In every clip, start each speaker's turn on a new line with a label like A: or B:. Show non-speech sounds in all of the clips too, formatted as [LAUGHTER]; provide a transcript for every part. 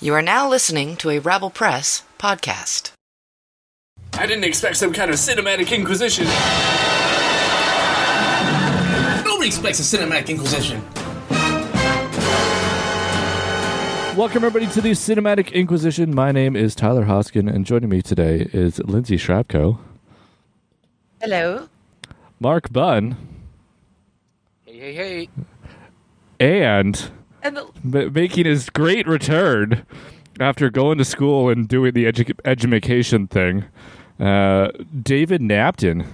A: You are now listening to a Rabble Press podcast.
B: I didn't expect some kind of cinematic inquisition.
C: Nobody expects a cinematic inquisition.
D: Welcome, everybody, to the Cinematic Inquisition. My name is Tyler Hoskin, and joining me today is Lindsay Shrapko,
A: Hello.
D: Mark Bunn,
C: Hey, hey, hey.
D: and
A: And the,
D: ma- making his great return after going to school and doing the edu- education thing, uh, David Napton.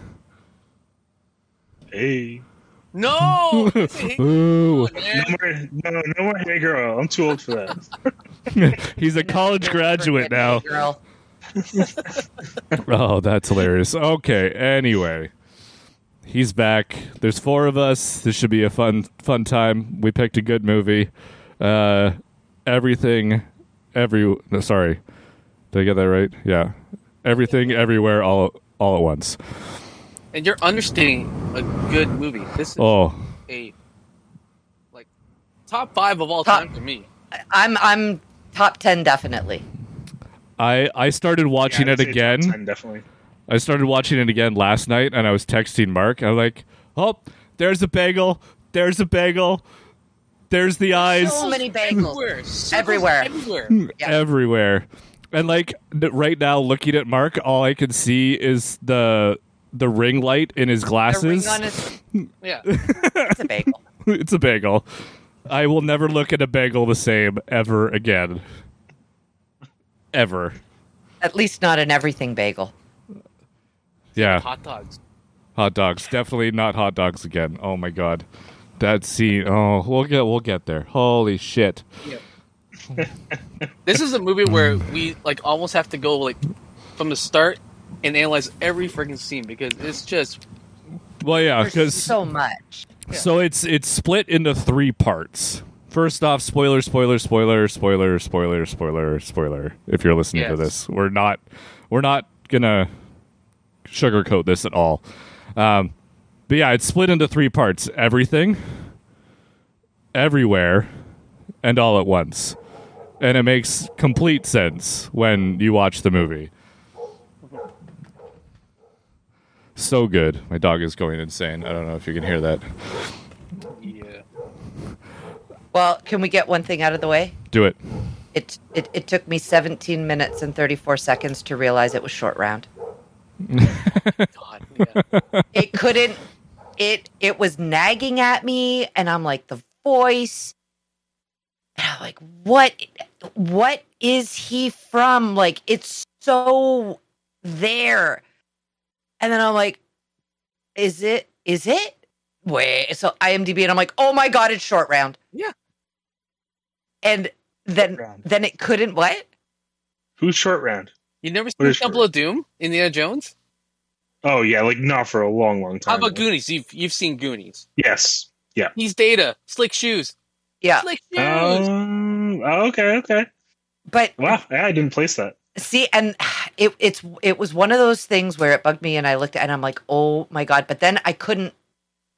E: Hey.
C: No! Hey, [LAUGHS]
D: Ooh.
E: No more, no, no more hey girl. I'm too old for that. [LAUGHS]
D: he's a college graduate now.
A: girl. [LAUGHS]
D: Oh, that's hilarious. Okay, anyway. He's back. There's four of us. This should be a fun fun time. We picked a good movie. Uh everything every no, sorry. Did I get that right? Yeah. Everything everywhere all all at once.
C: And you're understating a good movie. This is
D: Oh,
C: a like top five of all
A: Top-
C: time for me.
A: I'm I'm top ten definitely.
D: I I started watching
E: Yeah,
D: it
E: I'd top
D: again.
E: 10, definitely.
D: I started watching it again last night and I was texting Mark. I was like, "Oh, there's a bagel. There's a bagel. There's the eyes."
A: So many bagels.
C: Everywhere. Circles
A: Everywhere.
C: Everywhere.
A: Hmm, yeah.
D: everywhere. And like right now, looking at Mark, all I can see is the the ring light in his
A: The
D: glasses.
A: ring on his [LAUGHS]
C: Yeah.
A: it's a bagel. [LAUGHS]
D: it's a bagel. I will never look at a bagel the same ever again. Ever.
A: At least not an everything bagel.
D: Yeah,
C: Hot dogs.
D: hot dogs. Definitely not hot dogs again. Oh my god, that scene. Oh, we'll get we'll get there. Holy shit.
C: This is a movie where we like almost have to go like from the start and analyze every freaking scene because it's just
D: Well, yeah, because
A: so much.
D: So it's it's split into three parts. First off, spoiler, spoiler, spoiler, spoiler, spoiler, spoiler, spoiler. If you're listening to this, we're not we're not gonna sugarcoat this at all. Um, but yeah, it's split into three parts: everything, everywhere, and all at once. And it makes complete sense when you watch the movie. So good. My dog is going insane. I don't know if you can hear that.
C: yeah.
A: Well, can we get one thing out of the way?
D: Do it.
A: It it, it took me 17 minutes and 34 seconds to realize it was short round.
C: God. Yeah.
A: it couldn't it it was nagging at me and i'm like the voice and i'm like what what is he from like it's so there and then i'm like is it is it wait so imdb and i'm like oh my god it's short round
C: Yeah.
A: and then then it couldn't what
E: Who's short round?
C: You never
E: What
C: seen
E: is
C: Temple of Doom? Indiana Jones?
E: Oh yeah, like not for a long, long time.
C: How about Goonies? You've you've seen Goonies.
E: Yes. Yeah.
C: He's Data. Slick shoes.
A: yeah
C: Slick shoes.
E: Um. oh, okay. Okay.
A: but
E: Wow. Yeah, I didn't place that.
A: See, and it it's it was one of those things where it bugged me, and I looked at, and I'm like, oh my god! But then I couldn't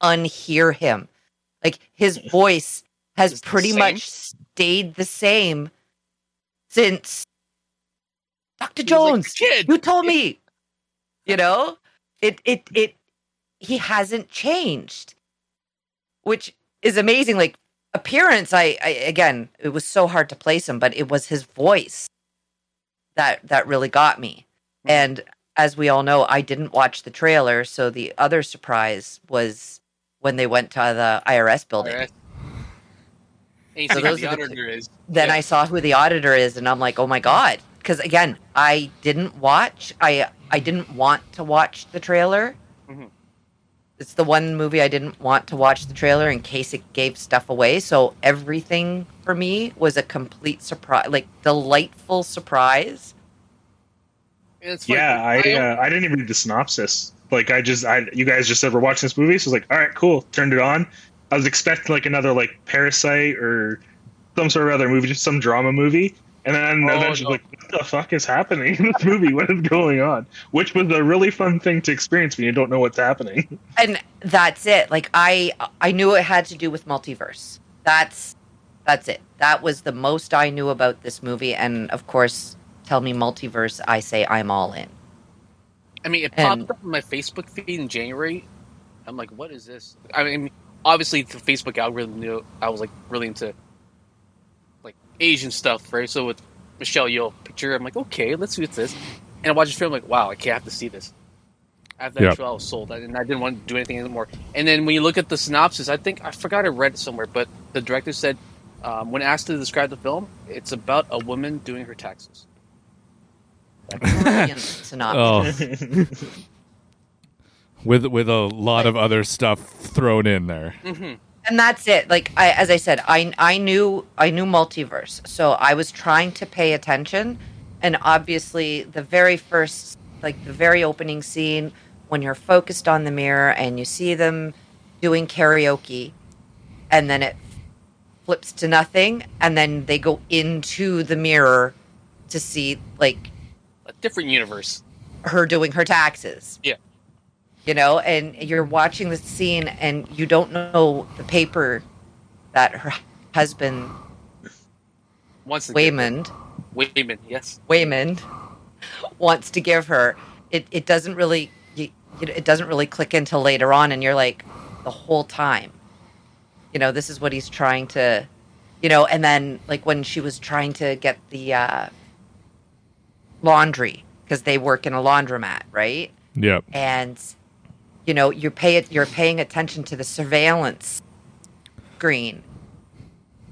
A: unhear him. Like his [LAUGHS] voice has
C: Is
A: pretty much stayed the same since
C: He was like,
A: Jones.
C: "Kid."
A: you told me, [LAUGHS] you know, it it it. He hasn't changed, which is amazing. Like appearance, I, I again, it was so hard to place him, but it was his voice that that really got me. Mm-hmm. And as we all know, I didn't watch the trailer, so the other surprise was when they went to the IRS building.
C: And
A: So those
C: the
A: are the
C: auditor is.
A: Then
C: Yeah.
A: I saw who the auditor is, and I'm like, oh my god! Because again, I didn't watch. I I didn't want to watch the trailer.
C: Mhm.
A: It's the one movie I didn't want to watch the trailer in case it gave stuff away. So everything for me was a complete surprise, like delightful surprise.
C: It's
E: Yeah, I
C: I-
E: uh, I didn't even read the synopsis. Like I just I you guys just said we're watching this movie, so I was like, all right, cool. Turned it on. I was expecting like another like Parasite or some sort of other movie, just some drama movie. And then
C: Oh,
E: eventually,
C: no.
E: like, what the fuck is happening in this movie? What is going on? Which was a really fun thing to experience when you don't know what's happening.
A: and that's it like i i knew it had to do with multiverse that's That's it. That was the most I knew about this movie. And of course, tell me multiverse, I say I'm all in.
C: I mean, it
A: And-
C: popped up on my Facebook feed in January. I'm like, what is this? I mean, obviously the Facebook algorithm knew I was like really into like Asian stuff, right? So with Michelle Yeoh picture, I'm like, okay, let's see what's this. And I watched the film, like, wow, I can't have to see this. After that
D: Yep.
C: show, I was sold, and I didn't want to do anything anymore. And then when you look at the synopsis, I think I forgot I read it somewhere, but the director said, um, when asked to describe the film, it's about a woman doing her taxes.
A: Brilliant [LAUGHS] synopsis.
D: Oh, [LAUGHS] with with a lot of other stuff thrown in there.
A: And that's it like i as i said i i knew i knew multiverse so i was trying to pay attention and obviously the very first like the very opening scene when you're focused on the mirror and you see them doing karaoke and then it flips to nothing and then they go into the mirror to see like
C: A different universe.
A: her doing her taxes.
C: Yeah.
A: You know, and you're watching the scene and you don't know the paper that her husband,
C: Once
A: Waymond.
C: Waymond, yes.
A: Waymond, wants to give her. It, it doesn't really, you, you it doesn't really click until later on. And you're like, the whole time, you know, this is what he's trying to, you know, and then like when she was trying to get the uh, laundry because they work in a laundromat, right?
D: Yep.
A: and you know you pay it you're paying attention to the surveillance screen.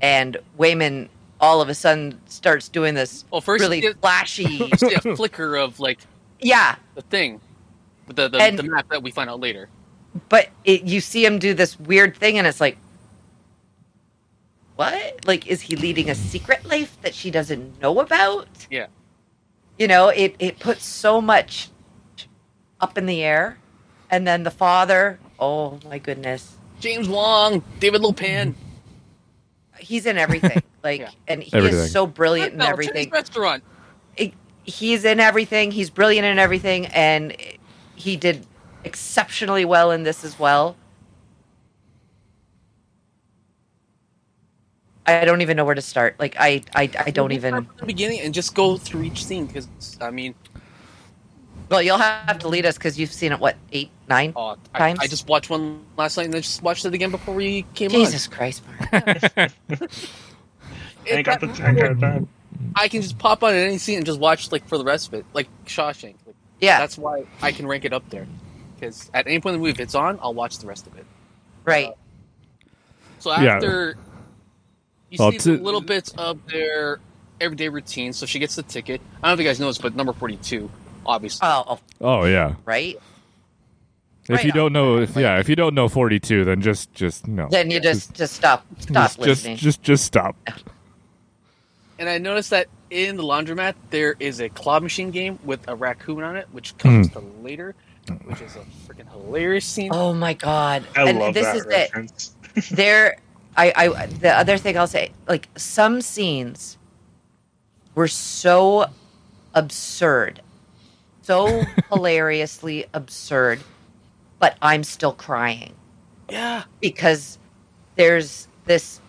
A: And Waymond all of a sudden starts doing this
C: Well, first
A: really
C: you
A: flashy [LAUGHS]
C: You see a flicker of like
A: yeah.
C: the thing, the the,
A: And-
C: the map that we find out later.
A: but it, you see him do this weird thing and it's like what? Like is he leading a secret life that she doesn't know about?
C: Yeah.
A: you know it it puts so much up in the air and then the father oh my goodness.
C: James Hong, David Lopan, mm-hmm.
A: he's in everything. [LAUGHS] Like
C: Yeah.
A: and he
D: Everything.
A: is so brilliant in everything.
C: Chinese restaurant.
A: It- he's in everything. He's brilliant in everything. And he did exceptionally well in this as well. I don't even know where to start. Like i i, I don't even
C: from the beginning and just go through each scene? Because I mean,
A: well you'll have to lead us because you've seen it what eight nine
C: uh, I,
A: Times?
C: I just watched one last night and then just watched it again before we came
A: jesus christ Mark.
C: on.
E: I ain't got the I ain't got the time.
C: I can just pop on any scene and just watch like for the rest of it, like Shawshank. Like,
A: yeah
C: That's why I can rank it up there. Because at any point in the movie, if it's on, I'll watch the rest of it.
A: right
C: So
D: Yeah.
C: after you
D: Well,
C: see
D: to-
C: the little bits of their everyday routine, so she gets the ticket. I don't know if you guys noticed, but number forty-two, obviously.
A: oh, oh
D: Oh yeah.
A: right
D: If
A: Right
D: you
A: on.
D: don't know, if, yeah, if you don't know forty two, then just just no.
A: then you just just stop stop
D: just,
A: listening
D: just just just stop.
C: And I noticed that in the laundromat there is a claw machine game with a raccoon on it, which comes
D: Hmm.
C: to later, which is a freaking hilarious scene.
A: oh my god
E: I
A: and
E: love
A: this
E: that
A: is it
E: reference. [LAUGHS]
A: there I, I the other thing i'll say like some scenes were so absurd so [LAUGHS] hilariously absurd but i'm still crying.
C: Yeah,
A: because there's this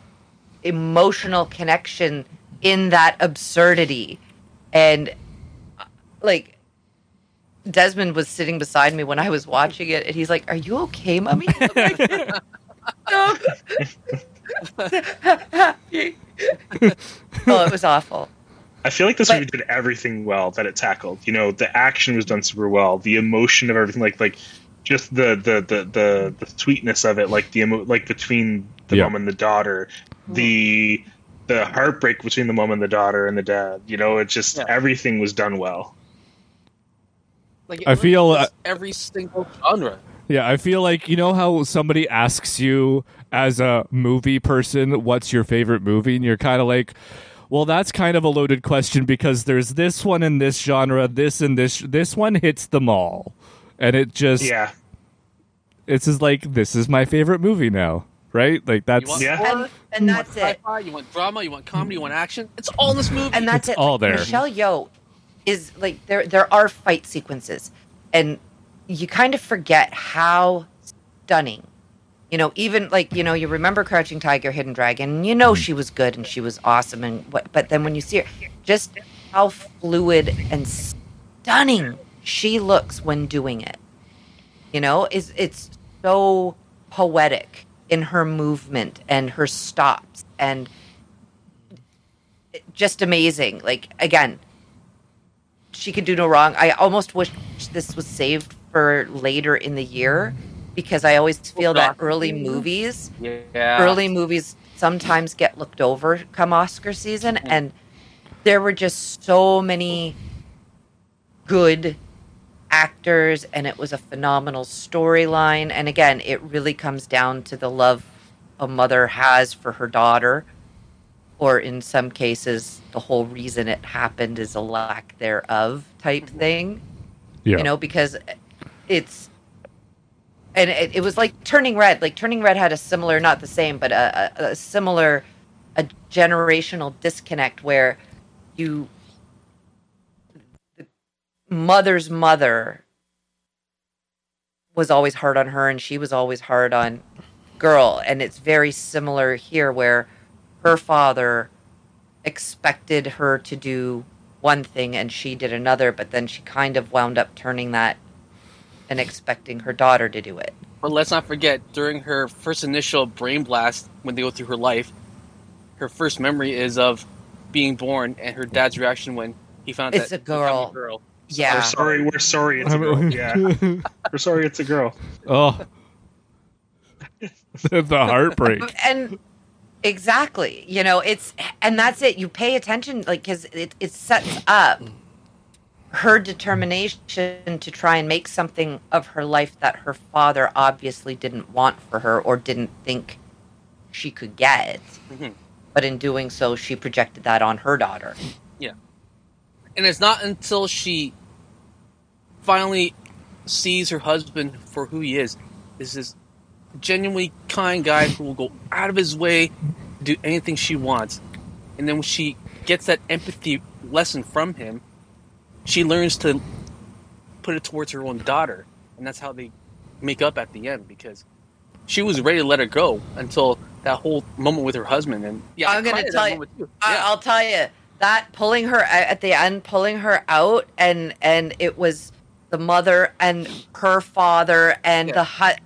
A: emotional connection in that absurdity. And uh, like desmond was sitting beside me when i was watching it and he's like are you okay mummy? [LAUGHS] No. [LAUGHS] oh it was awful
E: I feel like this
A: But-
E: movie did everything well that it tackled. You know, the action was done super well, the emotion of everything, like like just the the the the, the sweetness of it, like the emo- like between the
D: Yeah.
E: mom and the daughter, the the heartbreak between the mom and the daughter and the dad. You know, it just
C: Yeah.
E: everything was done well.
C: like it
D: I feel, uh,
C: every single genre.
D: Yeah, I feel like you know how somebody asks you as a movie person, "What's your favorite movie?" and you're kind of like, "Well, that's kind of a loaded question because there's this one in this genre, this and this. This one hits them all." And it just
E: Yeah,
D: it's just like this is my favorite movie now, right? Like that's
C: You want
E: Yeah.
C: horror,
A: and, and
C: you
A: that's
C: want
A: it
C: sci-fi, you want drama, you want comedy, you want action. It's all in this movie.
A: and that's
D: It's
A: it.
D: all
A: Like,
D: there.
A: Michelle Yeoh is like there. There are fight sequences, and you kind of forget how stunning You know, even like you know, you remember Crouching Tiger, Hidden Dragon, and you know mm-hmm. she was good and she was awesome, and what, but then when you see her, just how fluid and stunning she looks when doing it. You know, is it's so poetic in her movement and her stops and just amazing. Like again, she could do no wrong. I almost wish this was saved for later in the year because I always feel that early movies,
C: Yeah.
A: early movies sometimes get looked over come Oscar season mm. and there were just so many good actors and it was a phenomenal storyline. And again it really comes down to the love a mother has for her daughter or in some cases the whole reason it happened is a lack thereof type mm-hmm. thing.
D: Yeah.
A: you know because it's and it, it was like turning red like turning red had a similar not the same but a, a, a similar a generational disconnect where you the mother's mother was always hard on her and she was always hard on girl. And it's very similar here where her father expected her to do one thing and she did another but then she kind of wound up turning that and expecting her daughter to do it
C: But let's not forget, during her first initial brain blast, when they go through her life, her first memory is of being born and her dad's reaction when he found
A: It's
C: that
A: a girl.
C: girl.
A: yeah
E: We're sorry. We're sorry. It's a girl. [LAUGHS] Yeah. We're sorry. It's a girl.
D: oh. [LAUGHS] the heartbreak. [LAUGHS]
A: and exactly you know it's and that's it you pay attention like because it, it sets up her determination to try and make something of her life that her father obviously didn't want for her or didn't think she could get
C: Mhm.
A: but in doing so she projected that on her daughter Yeah.
C: And it's not until she finally sees her husband for who he is, is this genuinely kind guy who will go out of his way to do anything she wants. And then when she gets that empathy lesson from him, she learns to put it towards her own daughter. And that's how they make up at the end because she was ready to let her go until that whole moment with her husband. And yeah,
A: I'm gonna tell
C: that
A: you- I,
C: Yeah.
A: I'll tell you that pulling her at the end, pulling her out, and and it was the mother and her father and
C: Yeah.
A: the hut.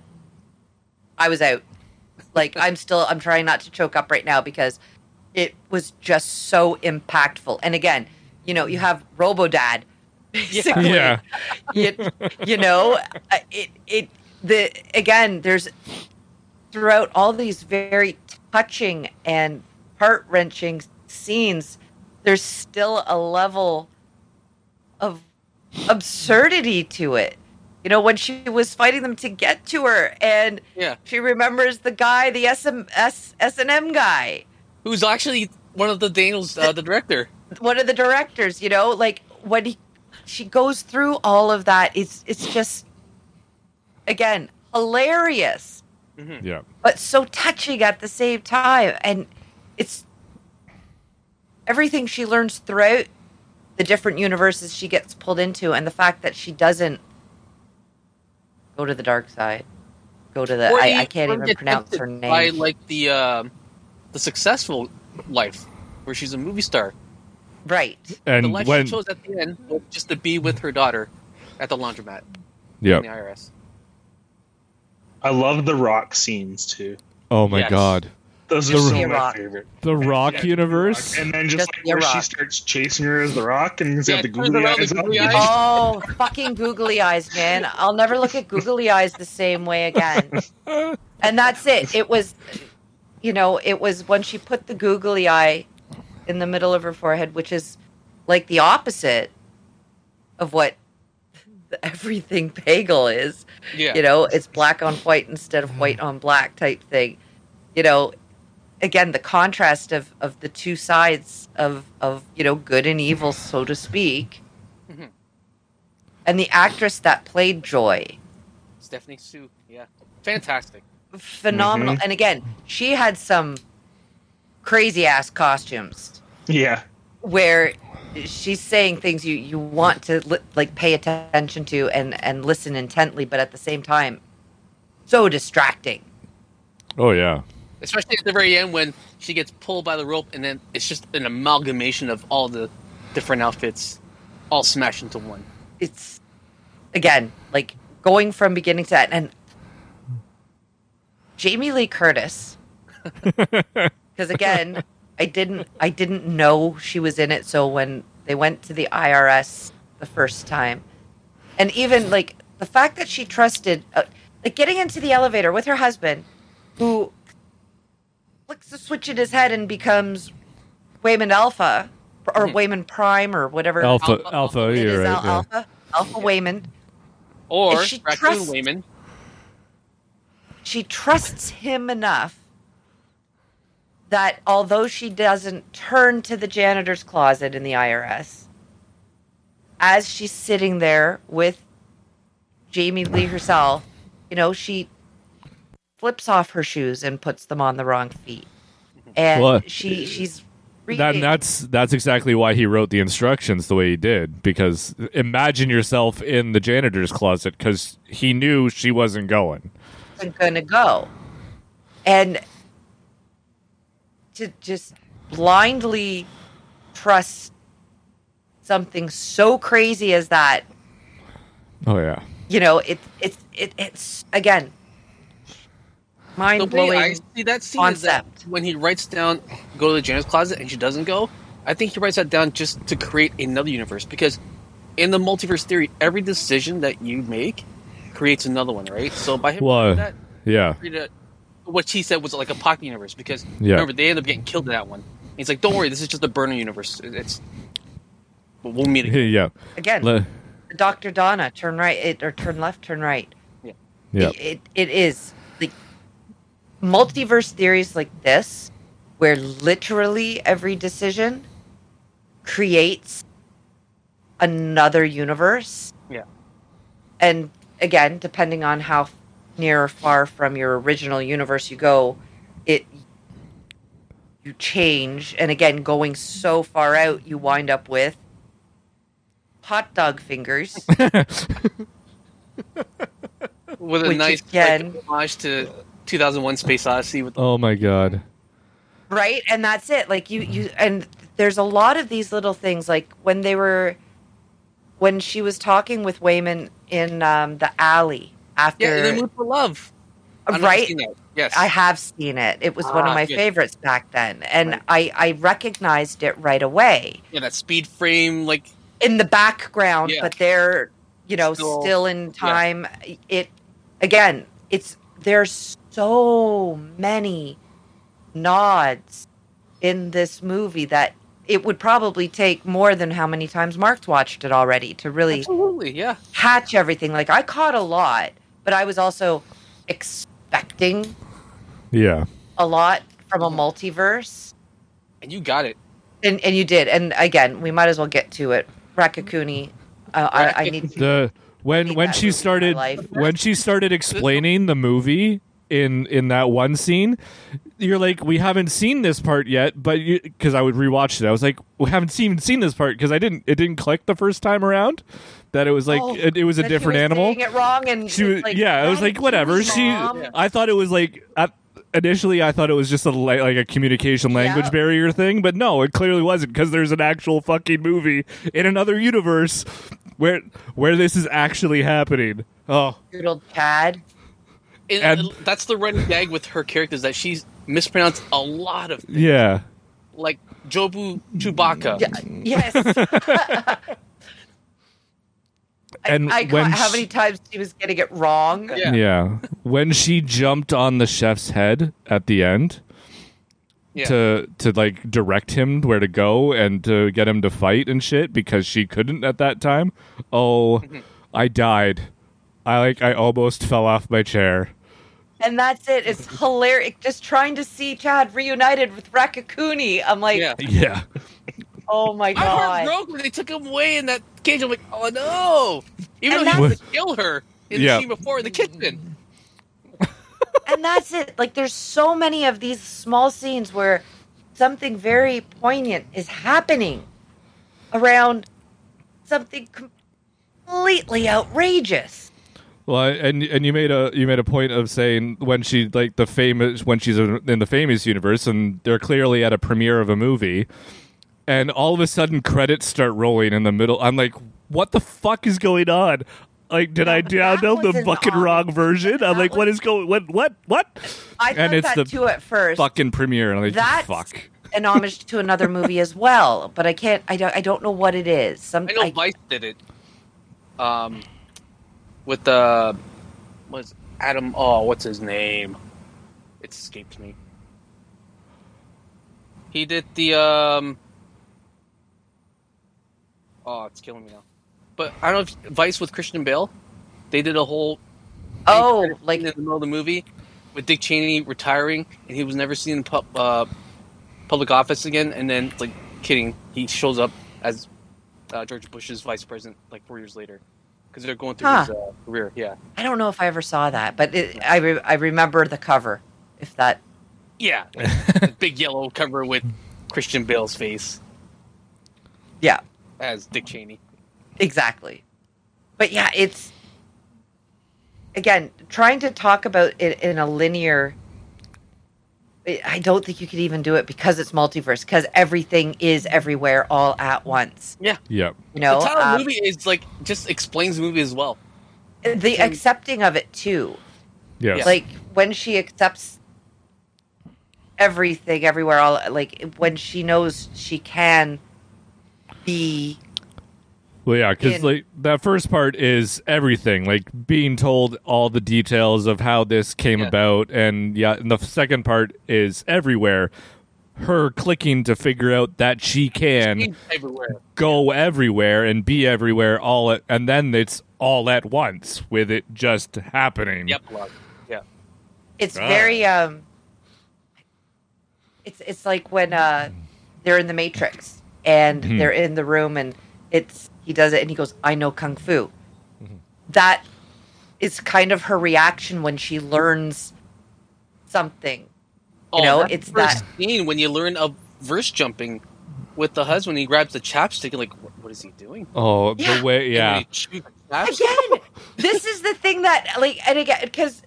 A: I was out. Like I'm still. I'm trying not to choke up right now because it was just so impactful. And again, you know, you have Robo Dad, [LAUGHS] basically.
D: Yeah. [LAUGHS]
A: you, you know, uh, it it the again. There's throughout all these very touching and heart wrenching scenes, there's still a level of absurdity to it. You know, when she was fighting them to get to her, and
C: Yeah.
A: she remembers the guy, the SM, S, S&M guy,
C: Who's actually one of the Daniels, uh, the director.
A: One of the directors, you know, like when he, she goes through all of that, it's it's just again hilarious.
D: Yeah.
A: but so touching at the same time. And it's everything she learns throughout the different universes she gets pulled into, and the fact that she doesn't go to the dark side, go to the I, I can't even pronounce
C: tempted
A: her
C: By
A: name.
C: like the um the successful life, where she's a movie star.
A: Right.
D: And
C: the life
D: when
C: she chose at the end was just to be with her daughter at the laundromat
D: yeah.
C: in the IRS.
E: I love the rock scenes too.
D: Oh my
C: Yes.
D: god.
E: Those are
D: The
E: some of my
A: Rock.
E: favorite.
D: The Rock
E: Yeah,
D: universe.
E: And then just,
A: Just
E: like
A: The
E: where she starts chasing her as the rock and he's
C: Yeah,
E: got the googly
C: around the
E: eyes.
C: googly eyes.
A: Oh, fucking googly eyes, man. I'll never look at googly eyes the same way again. [LAUGHS] And that's it. It was, you know, it was when she put the googly eye in the middle of her forehead, which is like the opposite of what [LAUGHS] everything bagel is.
C: Yeah,
A: You know, it's black on white instead of white on black type thing. You know, again, the contrast of, of the two sides of, of, you know, good and evil, so to speak.
C: Mhm.
A: And the actress that played Joy,
C: Stephanie Hsu. Yeah, fantastic.
A: phenomenal. And again, she had some crazy ass costumes
E: Yeah.
A: where she's saying things you, you want to li- like pay attention to and, and listen intently, but at the same time, so distracting.
D: Oh yeah.
C: especially at the very end when she gets pulled by the rope, and then it's just an amalgamation of all the different outfits, all smashed into one.
A: it's again like going from beginning to end and Jamie Lee Curtis [LAUGHS] because again I didn't I didn't know she was in it so when they went to the IRS the first time and even like the fact that she trusted uh, like getting into the elevator with her husband who flicks the switch in his head and becomes Waymond Alpha or Waymond Prime or whatever
D: Alpha,
C: Alpha-
D: Alpha,
A: it
D: you're right.
A: Al-
D: yeah.
A: Alpha Alpha Waymond
C: Or
A: If she
C: Raccoon
A: trusts-
C: Waymond.
A: she trusts him enough that although she doesn't turn to the janitor's closet in the IRS, as she's sitting there with Jamie Lee herself, you know, she flips off her shoes and puts them on the wrong feet. And
D: Well,
A: she she's
D: That,
A: reading.
D: that's that's exactly why he wrote the instructions the way he did. Because imagine yourself in the janitor's closet, because he knew she wasn't going.
A: wasn't going to go. And to just blindly trust something so crazy as that,
D: Oh yeah.
A: you know, it, it's it, it's again mind
C: way I
A: blowing.
C: see that scene is that
A: concept.
C: when he writes down "go to the janitor's closet" and she doesn't go, I think he writes that down just to create another universe. Because in the multiverse theory, every decision that you make creates another one, right? So by him
D: Well,
C: doing that,
D: Yeah.
C: created a- what she said was like a pocket universe. Because
D: Yeah.
C: remember, they end up getting killed in that one. He's like, "Don't worry, this is just a burner universe. It's we'll meet [LAUGHS] again."
D: yeah.
A: again,
D: Le-
A: Dr. Donna, turn right it, or turn left, turn right.
C: Yeah.
D: yeah.
A: It, it, it is like multiverse theories like this, where literally every decision creates another universe.
C: Yeah.
A: And again, depending on how near or far from your original universe you go, it you change. And again, going so far out, you wind up with hot dog fingers. [LAUGHS]
C: With a
A: Which
C: nice
A: again-
C: like, homage to 2001: Space Odyssey with
D: Oh my god.
A: right and that's it like you you and there's a lot of these little things like when they were when she was talking with Waymond in um, the alley after
C: yeah, Mood for Love. Never
A: right.
C: Yes,
A: I have seen it. It was one of
C: Ah,
A: my
C: good.
A: favorites back then, and
C: Right.
A: I I recognized it right away
C: Yeah, that speed frame, like
A: in the background,
C: Yeah.
A: but they're you know
C: Still-
A: still, in time. It again, it's there's so many nods in this movie that it would probably take more than how many times Mark's watched it already to really
C: absolutely, yeah.
A: hatch everything. Like I caught a lot, but I was also expecting
D: Yeah.
A: a lot from a multiverse.
C: And you got it.
A: And and you did. And again, we might as well get to it. Raccacoonie. Uh, I, I need to
D: The when when she
A: movie in my
D: started
A: life.
D: when she started explaining the movie in in that one scene, you're like, we haven't seen this part yet, but because I would rewatch it, I was like, we haven't seen seen this part because I didn't it didn't click the first time around that it was like
A: Oh,
D: it, it was a
A: that she
D: different
A: was
D: animal.
A: saying it wrong, and
D: She was,
A: like,
D: yeah, I was like, whatever. She,
C: Yeah.
D: I thought it was like. At, Initially, I thought it was just a like a communication language
A: Yeah.
D: barrier thing, but no, it clearly wasn't because there's an actual fucking movie in another universe where where this is actually happening. Oh,
A: Doodle Chad.
C: And,
D: And-
C: that's the running gag with her characters that she's mispronounced a lot of,
D: yeah.
C: like Jobu Chewbacca.
A: Yeah, yes. [LAUGHS] [LAUGHS]
D: And
A: I, I
D: when
A: caught how many times she was getting it wrong.
C: Yeah.
D: Yeah. When she jumped on the chef's head at the end
C: Yeah.
D: to to like direct him where to go and to get him to fight and shit because she couldn't at that time. Oh, mm-hmm. I died. I like I almost fell off my chair.
A: And that's it. It's hilarious. Just trying to see Chad reunited with Raccacoonie. I'm like,
C: Yeah.
D: Yeah.
A: Oh my
C: My heart
A: god.
C: broke when they took him away in that cage. I'm like, oh no! Even
A: And
C: though he was to kill her in
D: Yeah.
C: the scene before in the kitchen. [LAUGHS]
A: and that's it. Like there's so many of these small scenes where something very poignant is happening around something completely outrageous.
D: Well, I- and and you made a you made a point of saying when she like the famous when she's in the famous universe and they're clearly at a premiere of a movie, and all of a sudden credits start rolling in the middle. I'm like, what the fuck is going on? Like, did I download the fucking
A: on.
D: wrong version? I'm like, what
A: was-
D: is going? What what what?
A: I thought
D: And it's
A: that
D: the
A: too at first.
D: Fucking premiere, and I'm like,
A: That's
D: fuck.
A: an homage to another movie as well, but I can't. I don't. I don't know what it is. Some.
C: I know
A: I-
C: Vice did it. Um, with the was Adam. Oh, what's his name? It escaped me. He did the um. Oh, it's killing me now. But I don't know if Vice with Christian Bale. They did a whole
A: oh, like in
C: the middle of the movie with Dick Cheney retiring, and he was never seen in pub, uh, public office again. And then, like, kidding, he shows up as uh, George Bush's vice president like four years later because they're going through
A: Huh.
C: his uh, career. Yeah,
A: I don't know if I ever saw that, but it, I re- I remember the cover. If that.
C: yeah, [LAUGHS] big yellow cover with Christian Bale's face
A: Yeah.
C: As Dick Cheney.
A: Exactly. But yeah, it's again trying to talk about it in a linear. I- I don't think you could even do it because it's multiverse because everything is everywhere all at once. Yeah.
D: Yep.
A: You know,
C: the title
A: Um,
C: movie is like just explains the movie as well.
A: the accepting of it too.
D: Yeah.
A: Like when she accepts everything everywhere, all like when she knows she can be
D: Well, yeah, because
A: in-
D: like that first part is everything, like being told all the details of how this came
C: Yeah.
D: about, and yeah, and the second part is everywhere. Her clicking to figure out that she can
C: He's everywhere.
D: go everywhere and be everywhere all at, and then it's all at once with it just happening.
C: Yep. Yeah.
A: it's
D: Ah.
A: very um it's it's like when uh they're in the matrix and
D: Mhm.
A: they're in the room and it's he does it and he goes i know kung fu That is kind of her reaction when she learns something You know,
C: that's
A: it's
C: first
A: that-
C: scene when you learn a verse jumping with the husband. He grabs the chapstick and like, what, what is he doing?
D: Oh,
A: Yeah.
D: the way, yeah.
C: when he shoots the chapstick-
A: again this is the thing that like and again because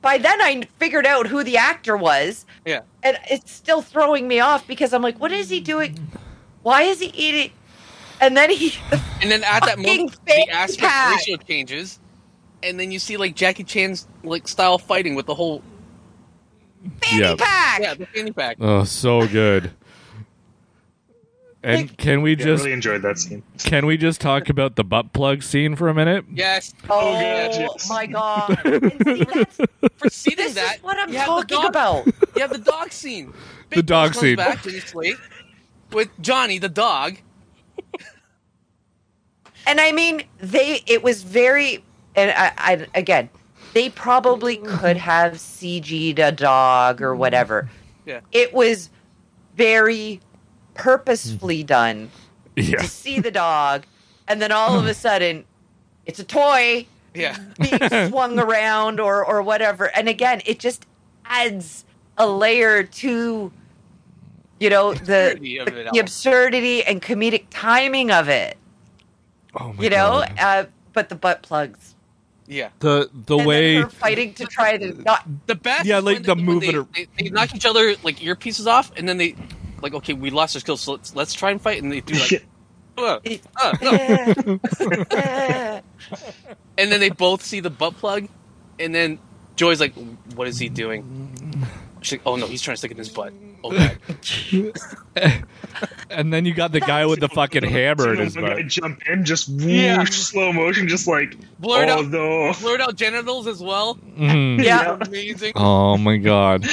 A: by then i figured out who the actor was
C: Yeah.
A: and it's still throwing me off because i'm like what is he doing why is he eating and then he
C: And then at that moment,
A: fanny
C: the aspect
A: pack.
C: ratio changes, and then you see like Jackie Chan's like style fighting with the whole
A: fanny
D: Yeah.
A: pack
C: yeah the fanny pack.
D: Oh, so good. And can we
E: Yeah,
D: just
E: really enjoyed that scene.
D: can we just talk about the butt plug scene for a minute?
C: Yes,
A: oh
E: God, yes.
A: my god [LAUGHS] and see, that's,
C: preceding
A: this
C: that,
A: is what i'm
C: you have the
A: talking
C: dog-
A: about
C: You have the dog scene.
D: The dog scene.
C: comes back to his slate with Johnny the dog.
A: and i mean they it was very and i, I again they probably could have cg'd a dog or whatever
C: Yeah.
A: it was very purposefully done
D: Yeah.
A: to see the dog and then all of a sudden it's a toy
C: Yeah,
A: being swung around or or whatever and again it just adds a layer to you know the
C: Absurdity of
A: the,
C: it
A: the absurdity and comedic timing of it
D: Oh my god.
A: you know uh, but the butt plugs
C: yeah.
D: the the
A: and
D: way
A: then her fighting to try to [LAUGHS] not
C: The best.
D: Yeah, like
C: when
D: the
C: they, when
D: moving
C: they,
D: ar-
C: they, they knock each other like earpieces off, and then they like, okay, we lost our skills, so let's let's try and fight, and they do like, uh, uh, no. [LAUGHS] and then they both see the butt plug, and then Joy's like, "What is he doing?" [LAUGHS] She's like, "Oh no, he's trying to stick it in his butt." Oh god, [LAUGHS]
D: and then you got the guy with the fucking hammer in his
E: One guy
D: butt.
E: jump in, just whoosh,
C: Yeah.
E: slow motion, just like
C: blurred
E: oh
C: out,
E: no,
C: blurred out genitals as well.
D: Mhm.
A: yeah
C: Amazing.
D: Oh my god.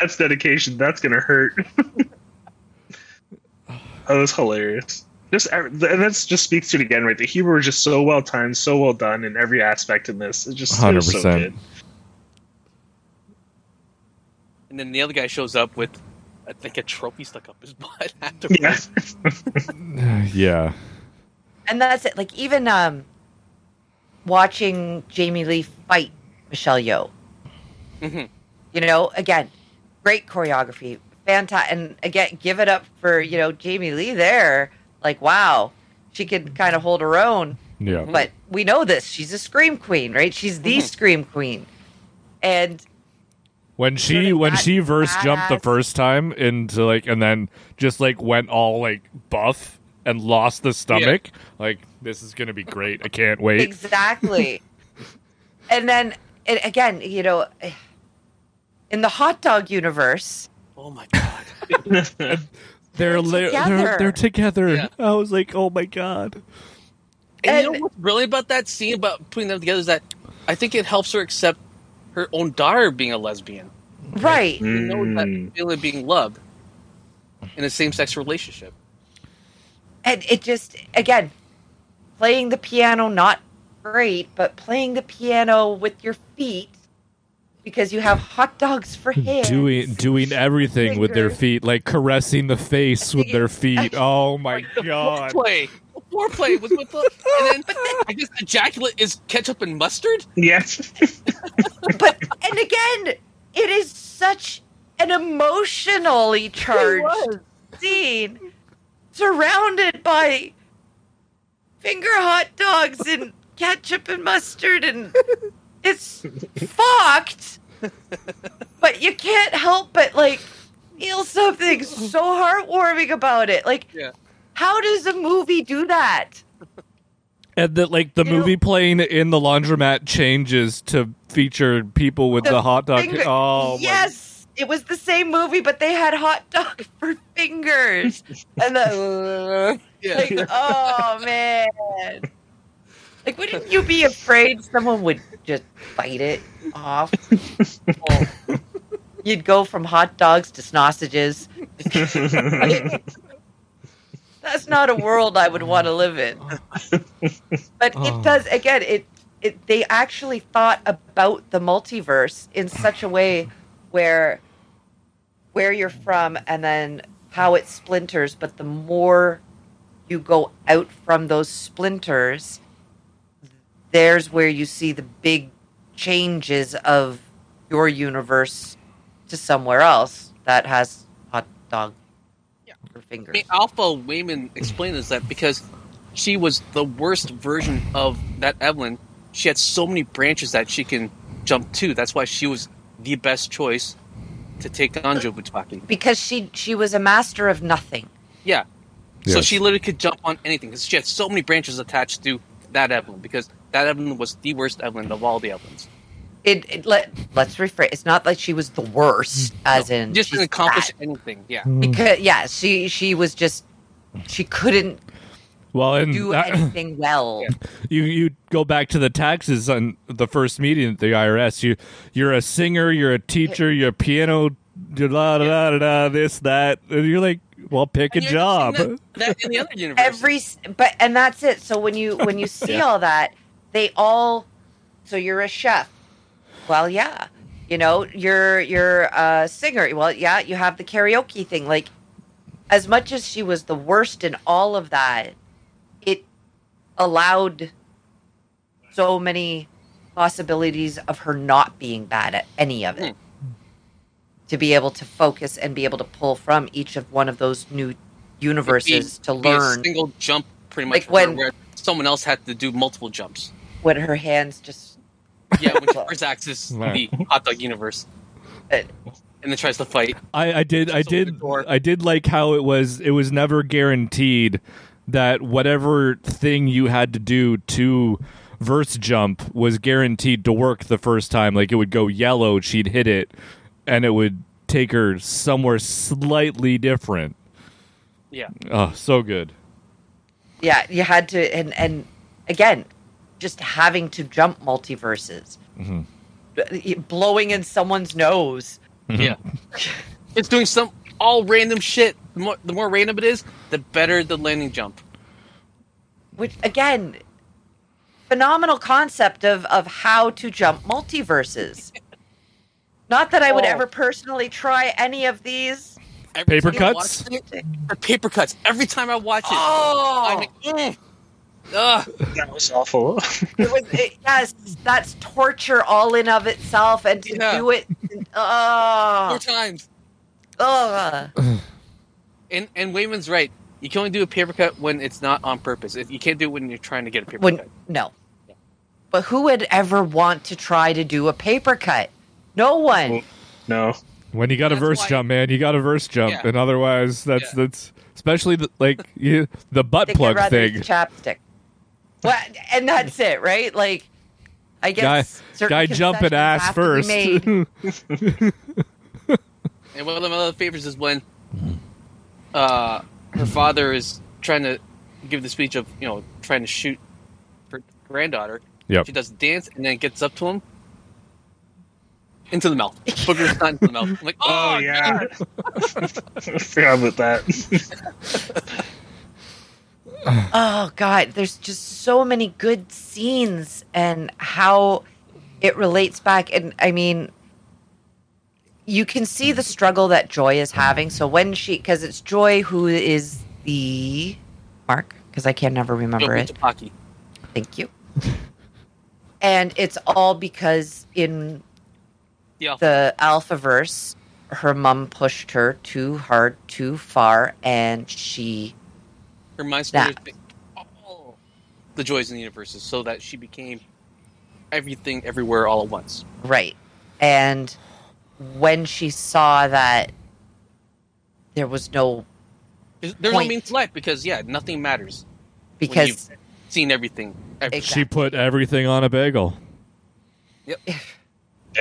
E: that's dedication. That's gonna hurt. [LAUGHS] that was hilarious. Just ev- and that just speaks to it again, right? The humor was just so well timed, so well done in every aspect in this. It's just it was so good.
C: And then the other guy shows up with, I think, a trophy stuck up his [LAUGHS] butt afterwards.
E: Yeah. [LAUGHS]
D: yeah.
A: and that's it like even um watching jamie lee fight michelle yeoh
C: Mhm.
A: you know again great choreography fantastic and again give it up for you know jamie lee there like wow she could kind of hold her own
D: Yeah.
A: But we know this. She's a scream queen, right? She's the scream queen. And
D: When she
A: Sort of
D: when
A: that
D: she first jumped the first time into like and then just like went all like buff and lost the stomach, like this is gonna be great. I can't wait.
A: exactly. [LAUGHS] and then and again, you know, in the hot dog universe,
C: Oh my god.
D: They're [LAUGHS]
A: They're
D: li- they're
A: together.
D: they're together.
C: Yeah.
D: I was like, oh my god.
C: And, you know what's brilliant about that scene about putting them together is that I think it helps her accept her own daughter being a lesbian.
A: right?
C: You know
E: Mm.
C: that feeling of being loved in a same sex relationship.
A: And it just again, playing the piano not great, but playing the piano with your feet because you have hot dogs for [LAUGHS] hands.
D: Doing doing everything with their feet, like caressing the face with their [LAUGHS] feet. Oh my [LAUGHS] god.
C: Foreplay. Foreplay was with the, and then I guess ejaculate is ketchup and mustard.
E: yes. [LAUGHS]
A: but and again, it is such an emotionally charged scene surrounded by finger hot dogs and ketchup and mustard and it's fucked but you can't help but like feel something so heartwarming about it like
C: Yeah.
A: How does a movie do that?
D: And that like the
A: You know-
D: movie playing in the laundromat changes to feature people with the, hot dog.
A: finger-
D: oh my-
A: yes it was the same movie but they had hot dog [LAUGHS] for fingers. And the [LAUGHS]
C: Yeah.
A: like oh man. Like wouldn't you be afraid someone would just bite it off? [LAUGHS] You'd go from hot dogs to sausages that's not a world i would want to live in [LAUGHS] but
D: Oh.
A: it does again it it they actually thought about the multiverse in such a way where where you're from and then how it splinters but the more you go out from those splinters there's where you see the big changes of your universe to somewhere else that has hot dog for
C: I
A: fingers
C: mean, Alpha Waymond explained is that because she was the worst version of that Evelyn, she had so many branches that she can jump to. That's why she was the best choice to take on Jobu Tupaki.
A: because she she was a master of nothing
C: Yeah. So she literally could jump on anything because she had so many branches attached to that Evelyn because that Evelyn was the worst Evelyn of all the Evelyns.
A: It, it let let's rephrase it's not like she was the worst mm. as in
C: Just
A: she's
C: didn't accomplish
A: bad.
C: anything. Yeah. Mm.
A: because yeah she she was just she couldn't
D: Well, and
A: do
D: that- [LAUGHS]
A: anything well
D: you you go back to the taxes on the first meeting at the IRS. You you're a singer, you're a teacher, you're a piano, da da da da da this that, and you're like, well, pick a
C: And you're
D: job.
C: That, that in the other [LAUGHS] universe.
A: every but and that's it so when you when you [LAUGHS] see all that they all so you're a chef well yeah you know you're you're uh, a singer well yeah you have the karaoke thing like as much as she was the worst in all of that it allowed so many possibilities of her not being bad at any of it hmm. to be able to focus and be able to pull from each of one of those new universes
C: Be-
A: to learn
C: single jump, pretty much.
A: Like when-
C: where someone else had to do multiple jumps.
A: when her hands just [LAUGHS]
C: Yeah, when she first accesses
D: Right.
C: the hot dog universe
A: uh,
C: and then tries to fight.
D: I, I did I did. I did like how it was it was never guaranteed that whatever thing you had to do to verse jump was guaranteed to work the first time like it would go yellow she'd hit it and it would take her somewhere slightly different
C: Yeah.
D: oh so good
A: yeah you had to and and again just having to jump multiverses B- blowing in someone's nose
C: Yeah. [LAUGHS] it's doing some all random shit. The more, the more random it is, the better the landing jump.
A: which again phenomenal concept of of how to jump multiverses [LAUGHS] not that i would
C: Oh.
A: ever personally try any of these
C: Every
D: Paper cuts?
C: watch it, paper cuts. Every time I watch it,
A: oh
C: I'm like, mm. Ugh.
E: That was awful. [LAUGHS]
A: it was it, yes that's torture all in of itself and to
C: Yeah.
A: do it
C: Four
A: oh,
C: times.
A: oh. [SIGHS]
C: And and Waymond's right. You can only do a paper cut when it's not on purpose. You can't do it when you're trying to get a paper
A: When
C: cut.
A: no. But who would ever want to try to do a paper cut? No one.
E: No.
D: When you got a verse
C: why-
D: jump, man, you got a verse jump,
C: Yeah.
D: and otherwise, that's
C: Yeah.
D: that's especially the, like you, the butt plug thing.
A: chapstick. Well, and that's it, right? Like, I guess certain
D: guy jumping
A: concessions
D: ass
A: have to be
D: first.
A: made. [LAUGHS]
C: And one of my other favorites is when uh, her father is trying to give the speech of, you know, trying to shoot her granddaughter.
D: Yep.
C: She does the dance and then gets up to him into the mouth. Booger's not into the mouth. I'm like, [LAUGHS] oh,
E: Oh, yeah.
C: God.
E: I forgot about that. [LAUGHS] [SIGHS]
A: Oh God, there's just so many good scenes and how it relates back. And I mean, you can see the struggle that Joy is having. So when she, because it's Joy who is the Mark, because I can never remember it. Thank you. [LAUGHS] and it's all because in
C: Yeah.
A: the Alphaverse, her mom pushed her too hard, too far, and she
C: Her mind
A: That.
C: started think all the joys in the universes so that she became everything everywhere all at once.
A: Right. And when she saw that there was no
C: There's, there's
A: Point.
C: no meaning to life because, yeah, nothing matters. when
A: because
C: you've seen everything. every-
A: Exactly.
D: She put everything on a bagel.
E: Yeah,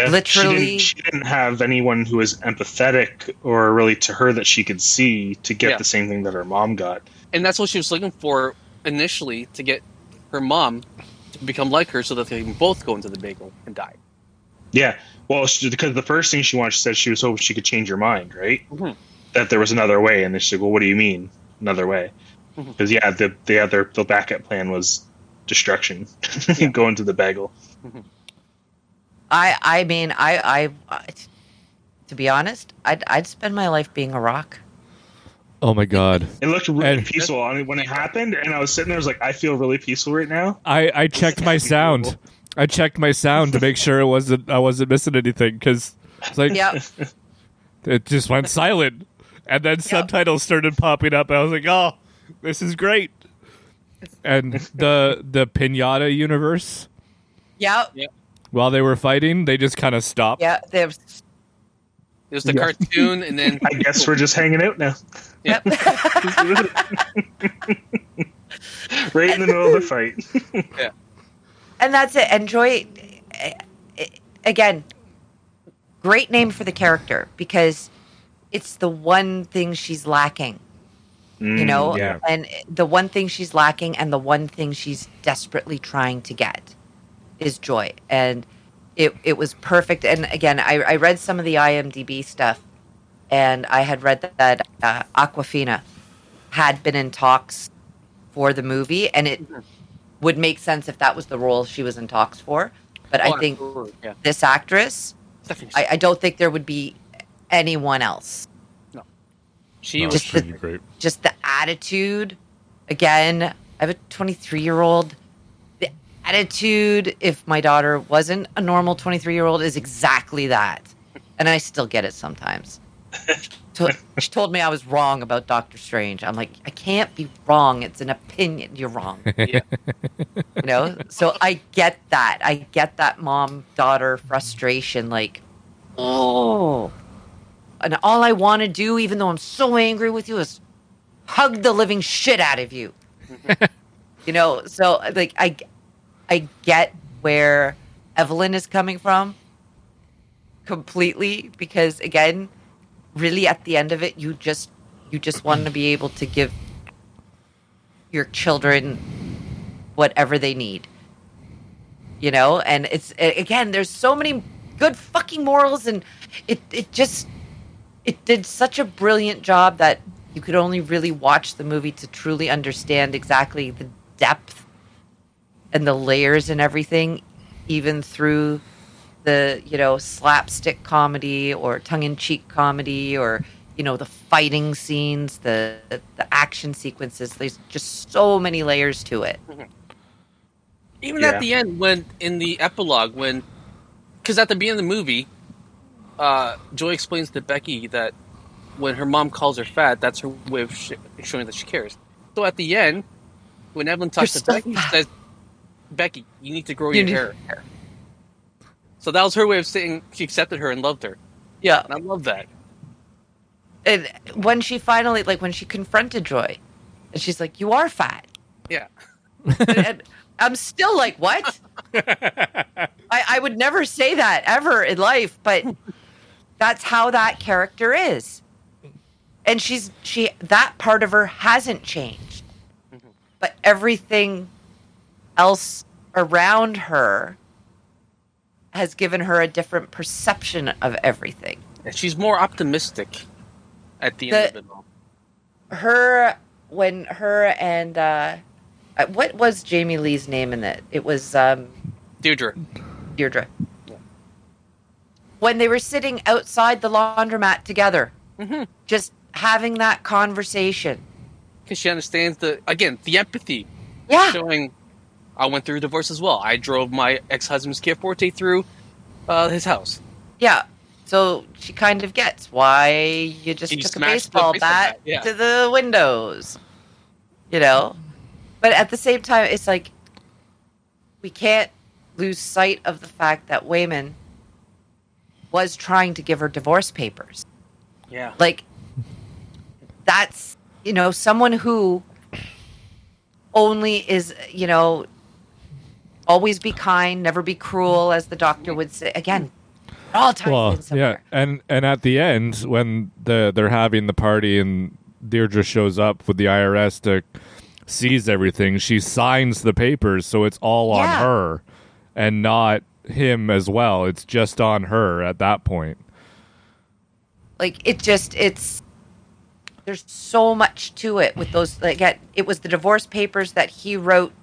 A: Literally-
E: she didn't, she didn't have anyone who was empathetic or really to her that she could see to get
C: Yeah.
E: the same thing that her mom got.
C: And that's what she was looking for initially to get her mom to become like her so that they can both go into the bagel and die.
E: Yeah, well, she, because the first thing she wanted, she said she was hoping she could change her mind, right?
C: Mhm.
E: That there was another way, and then she's like, "Well, what do you mean another way?" Because yeah, the the other the backup plan was destruction, [LAUGHS] going to the bagel.
A: I I mean I I, I to be honest, I'd I'd spend my life being a rock.
D: Oh my god. [LAUGHS]
E: It looked really
D: And-
E: peaceful I mean, when it happened, and I was sitting there, I was like, "I feel really peaceful right now."
D: I I checked [LAUGHS] my sound. I checked my sound to make sure it wasn't I wasn't missing anything because it's like
A: Yep. [LAUGHS]
D: it just went silent, and then subtitles started popping up, and I was like, oh, this is great. And the the pinata universe,
A: yep.
D: while they were fighting, they just kind of stopped.
A: Yeah. There's
C: There's the
E: Yeah.
C: cartoon, and then [LAUGHS]
E: I guess we're just hanging out now,
A: yep. [LAUGHS]
E: right in the middle of the fight. [LAUGHS] Yeah.
A: And that's it. And Joy, eh, again, great name for the character because it's the one thing she's lacking. you know
E: Mm, yeah.
A: and the one thing she's lacking and the one thing she's desperately trying to get is joy and it it was perfect and again i, I read some of the imdb stuff and i had read that, that uh, Awkwafina had been in talks for the movie and it would make sense if that was the role she was in talks for but
C: Oh,
A: i think
C: yeah,
A: this actress I, I don't think there would be anyone else No,
C: she
D: Oh,
C: was
A: Just the-
D: pretty great.
A: just the attitude. Again, I have a 23 year old. The attitude, if my daughter wasn't a normal 23 year old, is exactly that. And I still get it sometimes. [LAUGHS] To- she told me I was wrong about Doctor Strange. I'm like, I can't be wrong. It's an opinion. You're wrong. [LAUGHS]
C: yeah.
A: You know? So I get that. I get that mom daughter frustration. Like, oh. And all I want to do, even though I'm so angry with you, is hug the living shit out of you. [LAUGHS] you know? So, like, I, I get where Evelyn is coming from completely because, again, really at the end of it, you just, you just want to be able to give your children whatever they need. You know, and it's again, there's so many good fucking morals, and it it just it did such a brilliant job that you could only really watch the movie to truly understand exactly the depth and the layers and everything, even through the you know slapstick comedy or tongue-in-cheek comedy or you know the fighting scenes the the action sequences there's just so many layers to it
C: Even
E: Yeah.
C: at the end, when in the epilogue, when because at the beginning of the movie, uh, Joy explains to Becky that when her mom calls her fat, that's her way of sh- showing that she cares. So at the end, when Evelyn talks
A: You're
C: to
A: so
C: Becky, she says, "Becky, you need to grow
A: You
C: your
A: need-
C: hair." So that was her way of saying she accepted her and loved her,
A: Yeah.
C: and I love that.
A: And when she finally, like, when she confronted Joy, and she's like, "You are fat,"
C: Yeah,
A: and, and I'm still like, "What?" [LAUGHS] I, I would never say that ever in life, but that's how that character is. And she's she that part of her hasn't changed. Mm-hmm. But everything else around her has given her a different perception of everything.
C: and she's more optimistic at the end of it all.
A: Her when her and uh uh, what was Jamie Lee's name in it? It was um
C: Deirdre,
A: Deirdre. When they were sitting outside the laundromat together,
C: Mhm.
A: just having that conversation.
C: because she understands the again the empathy,
A: Yeah.
C: showing. I went through a divorce as well. I drove my ex-husband's Kia Forte through uh, his house.
A: Yeah. So she kind of gets why you just
C: He
A: took a baseball,
C: baseball
A: bat,
C: bat, yeah.
A: to the windows. You know? But at the same time, it's like we can't lose sight of the fact that Waymond was trying to give her divorce papers.
C: Yeah,
A: Like, that's, you know, someone who only is, you know, always be kind, never be cruel, as the doctor would say. Again, all ties
D: well, yeah, and and at the end when the they're having the party and Deirdre shows up with the IRS to seize everything, she signs the papers, so it's all on
A: Yeah.
D: her and not him as well. It's just on her at that point.
A: like it just it's there's so much to it with those like it was the divorce papers that he wrote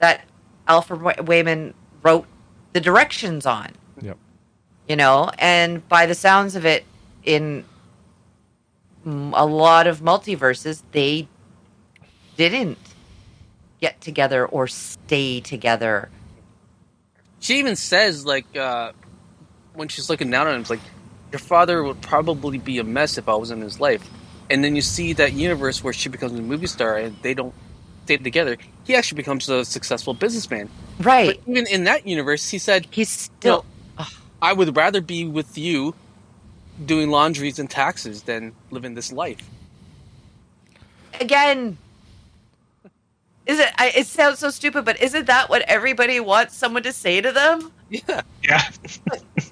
A: that alfred Wa- Waymond wrote the directions on
D: Yep.
A: you know and by the sounds of it in a lot of multiverses they didn't get together or stay together
C: she even says like uh, when she's looking down on him, it's like your father would probably be a mess if I was in his life. And then you see that universe where she becomes a movie star and they don't stay together. He actually becomes a successful businessman.
A: right
C: But even in that universe, he said,
A: he's still
C: "I would rather be with you, doing laundries and taxes than living this life."
A: again is it I, it sounds so stupid but isn't that what everybody wants someone to say to them
C: Yeah,
E: Yeah, [LAUGHS]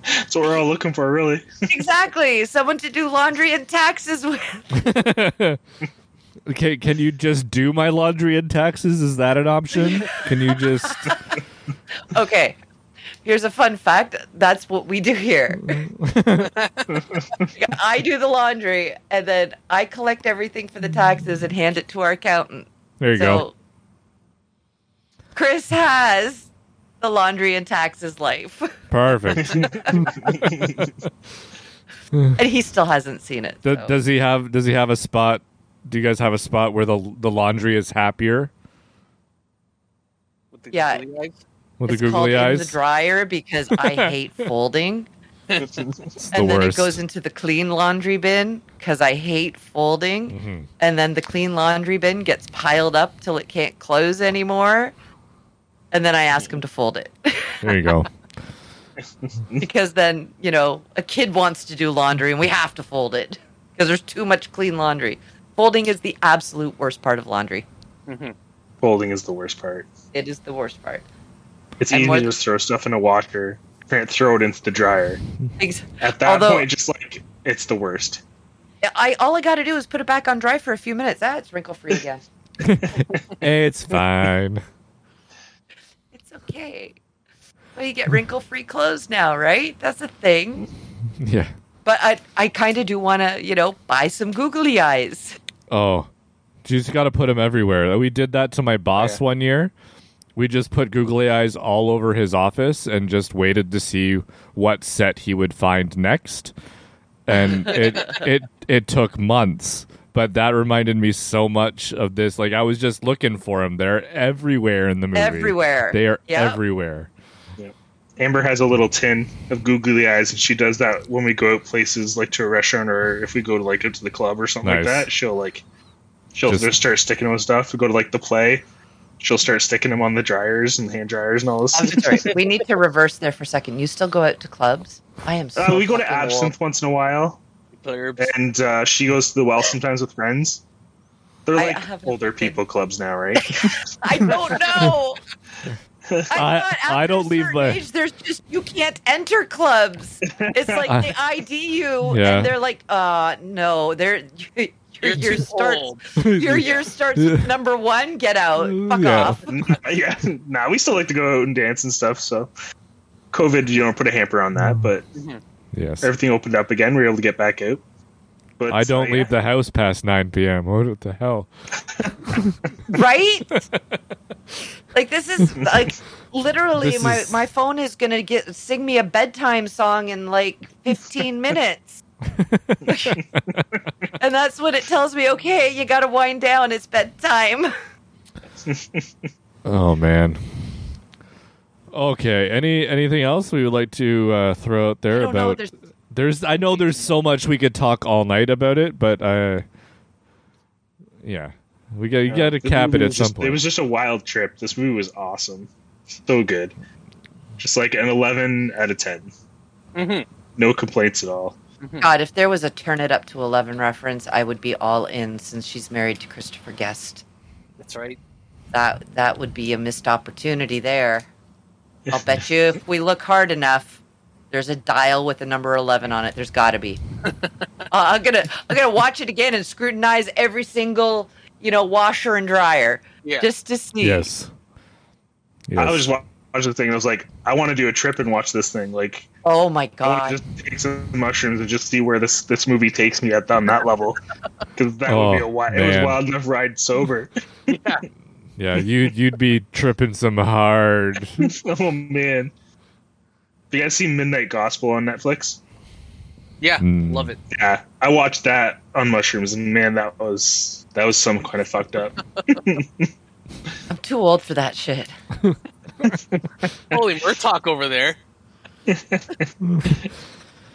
E: that's what we're all looking for, really.
A: exactly someone to do laundry and taxes with [LAUGHS]
D: Okay, can you just do my laundry and taxes? Is that an option? Can you just [LAUGHS]
A: okay here's a fun fact that's what we do here [LAUGHS] i do the laundry and then i collect everything for the taxes and hand it to our accountant
D: There you
A: so
D: go.
A: chris has the laundry and taxes life [LAUGHS]
D: Perfect.
A: and he still hasn't seen it so.
D: Does he have does he have a spot? Do you guys have a spot where the the laundry is happier
C: with the
A: Yeah.
C: googly eyes.
D: with
A: it's
D: the
A: called
D: googly
A: in
D: eyes?
A: the dryer because I [LAUGHS] hate folding.
D: It's the
A: and then
D: worst.
A: it goes into the clean laundry bin because I hate folding.
D: Mhm.
A: And then the clean laundry bin gets piled up till it can't close anymore. And then I ask him to fold it
D: There you go. [LAUGHS] [LAUGHS]
A: because then, you know, a kid wants to do laundry and we have to fold it because there's too much clean laundry. Folding is the absolute worst part of laundry.
E: Folding is the worst part.
A: It is the worst part.
E: It's
A: And
E: easy
A: more-
E: to just throw stuff in a washer, and throw it into the dryer. [LAUGHS]
A: Ex-
E: At that
A: Although-
E: point, just like it's the worst.
A: I all I got to do is put it back on dry for a few minutes. Ah, it's wrinkle free again. [LAUGHS]
D: it's fine.
A: It's okay. Well, you get wrinkle free clothes now, right? That's a thing.
D: Yeah.
A: But I, I kind of do want to, you know, buy some googly eyes.
D: Oh, you just got to put them everywhere. We did that to my boss
C: Yeah.
D: one year. We just put googly eyes all over his office and just waited to see what set he would find next. And [LAUGHS] it it it took months, but that reminded me so much of this. Like I was just looking for them. They're everywhere in the movie.
A: Everywhere.
D: They are
A: Yep.
D: everywhere.
E: Amber has a little tin of googly eyes, and she does that when we go out places like to a restaurant or if we go to like out to the club or something
D: Nice.
E: like that. She'll like she'll
D: Just-
E: just start sticking them with stuff. We go to like the play. She'll start sticking them on the dryers and hand dryers and all this.
A: I'm [LAUGHS] sorry. We need to reverse there for a second. You still go out to clubs? I am so
E: Uh, we go to
A: fucking old.
E: Absinthe once in a while,
C: Plebs.
E: and uh, she goes to the well sometimes with friends. They're like older
A: been.
E: people clubs now, right? [LAUGHS]
A: I don't know. [LAUGHS] I,
D: I- I don't
A: a
D: leave my-
A: Age, there's just you can't enter clubs. It's like
D: I-
A: they ID you, [LAUGHS]
D: Yeah.
A: and they're like, "Uh, no, they're [LAUGHS] your,
C: You're
A: your
C: too
A: starts
C: old. [LAUGHS]
A: your year starts with number one. Get out, fuck
D: Yeah.
A: off."
E: yeah, nah, we still like to go out and dance and stuff. So, COVID, you don't put a hamper on that, but
D: Yes.
E: everything opened up again. We were able to get back out. But
D: I don't
E: uh,
D: leave the house past 9 p.m. What the hell?
A: right? Like this is like [LAUGHS] literally
D: This
A: my
D: is-
A: my phone is gonna get sing me a bedtime song in like 15 [LAUGHS] minutes. [LAUGHS] and that's what it tells me. Okay, you got to wind down. It's bedtime.
D: Oh man. Okay. Any anything else we would like to uh, throw out there
A: I know.
D: about?
A: There's
D: There's I know there's so much we could talk all night about it, but uh, yeah, we got you got to
E: The
D: cap it at some
E: just-
D: point.
E: It was just a wild trip. This movie was awesome, so good. Just like an eleven out of 10
C: Mhm.
E: No complaints at all.
A: God, if there was a turn it up to 11 reference, I would be all in. Since she's married to Christopher Guest,
C: That's right.
A: that that would be a missed opportunity there. I'll bet [LAUGHS] you if we look hard enough, there's a dial with the number 11 on it. There's got to be. [LAUGHS] uh, I'm gonna I'm gonna watch it again and scrutinize every single you know washer and dryer
C: Yeah.
A: just to see.
D: yes. Yes.
E: I was just watching the thing. and I was like, I want to do a trip and watch this thing. Like,
A: Oh my god.
E: to just take some mushrooms and just see where this this movie takes me at on that level. [LAUGHS] Because that would be a
D: Oh,
E: wild. It was
D: man.
E: wild enough ride sober. [LAUGHS]
D: yeah, you you'd be tripping some hard. [LAUGHS]
E: oh man. You guys seen Midnight Gospel on Netflix?
C: Yeah.
D: Mm.
C: Love it.
E: Yeah, I watched that on mushrooms, and man, that was that was some kind of fucked up. [LAUGHS]
A: I'm too old for that shit. [LAUGHS]
C: Holy Murtalk over there. [LAUGHS]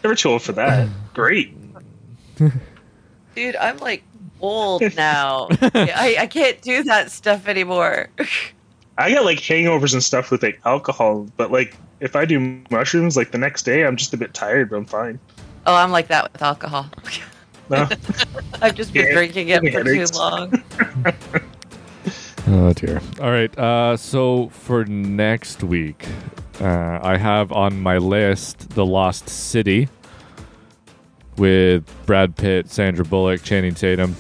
E: Never too old for that. Great.
A: Dude, I'm like old now. I, I can't do that stuff anymore.
E: I get like hangovers and stuff with like alcohol, but like if I do mushrooms, like the next day, I'm just a bit tired, but I'm fine.
A: Oh, I'm like that with alcohol.
E: No, [LAUGHS]
A: I've just been
E: Yeah,
A: drinking it for too long. [LAUGHS]
D: Oh dear. All right. Uh, so for next week, uh, I have on my list The Lost City with Brad Pitt, Sandra Bullock, Channing Tatum.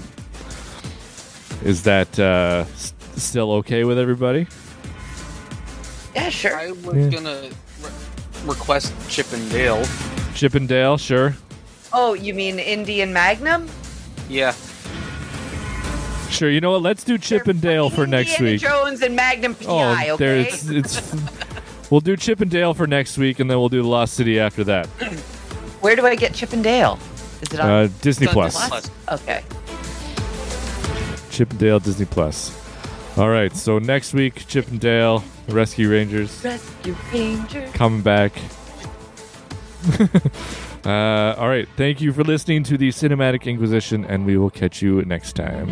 D: Is that uh, s- still okay with everybody?
A: Yeah, sure.
C: I was
D: Yeah.
C: gonna re- request Chip and Dale.
D: Chip and Dale, sure,
A: Oh, you mean Indian Magnum?
C: Yeah.
D: sure. You know what? Let's do Chip and Dale for next week.
A: Jones and Magnum PI,
D: Oh,
A: okay?
D: there's it's. [LAUGHS] We'll do Chip and Dale for next week, and then we'll do The Lost City after that. [CLEARS THROAT]
A: Where do I get Chip and Dale? Is it on
D: Uh, Disney
C: Disney
D: Plus.
C: Plus.
A: Okay.
D: Chip and Dale Disney Plus. All right, so next week, Chip and Dale Rescue Rangers
A: Rescue Ranger.
D: coming back. [LAUGHS] uh, all right, thank you for listening to the Cinematic Inquisition, and we will catch you next time.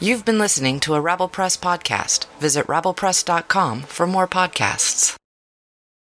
F: You've been listening to a Rabble Press podcast. Visit rabblepress.com for more podcasts.